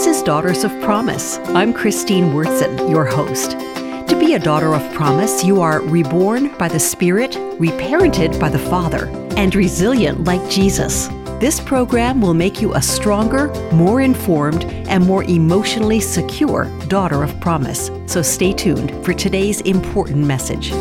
This is Daughters of Promise. I'm Christine Wyrtzen, your host. To be a daughter of promise, you are reborn by the Spirit, reparented by the Father, and resilient like Jesus. This program will make you a stronger, more informed, and more emotionally secure daughter of promise. So stay tuned for today's important message.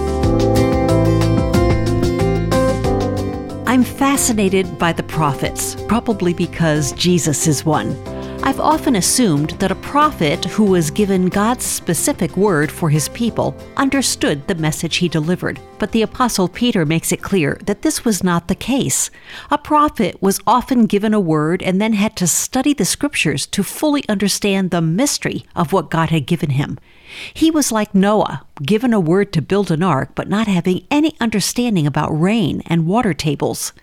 I'm fascinated by the prophets, probably because Jesus is one. I've often assumed that a prophet who was given God's specific word for his people understood the message he delivered. But the Apostle Peter makes it clear that this was not the case. A prophet was often given a word and then had to study the scriptures to fully understand the mystery of what God had given him. He was like Noah, given a word to build an ark, but not having any understanding about rain and water tables.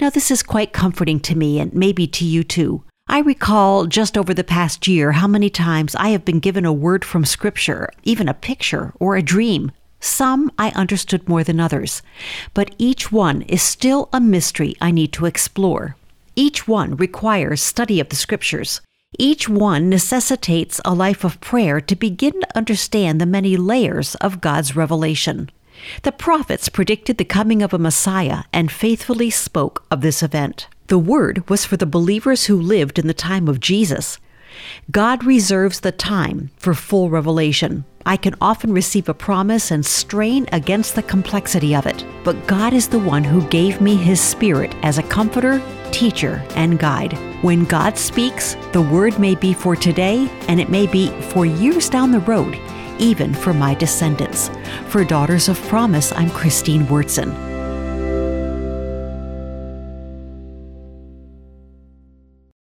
Now, this is quite comforting to me and maybe to you too. I recall just over the past year how many times I have been given a word from Scripture, even a picture or a dream. Some I understood more than others, but each one is still a mystery I need to explore. Each one requires study of the Scriptures. Each one necessitates a life of prayer to begin to understand the many layers of God's revelation. The prophets predicted the coming of a Messiah and faithfully spoke of this event. The word was for the believers who lived in the time of Jesus. God reserves the time for full revelation. I can often receive a promise and strain against the complexity of it, but God is the one who gave me His Spirit as a comforter, teacher, and guide. When God speaks, the word may be for today and it may be for years down the road, even for my descendants. For Daughters of Promise, I'm Christine Wyrtzen.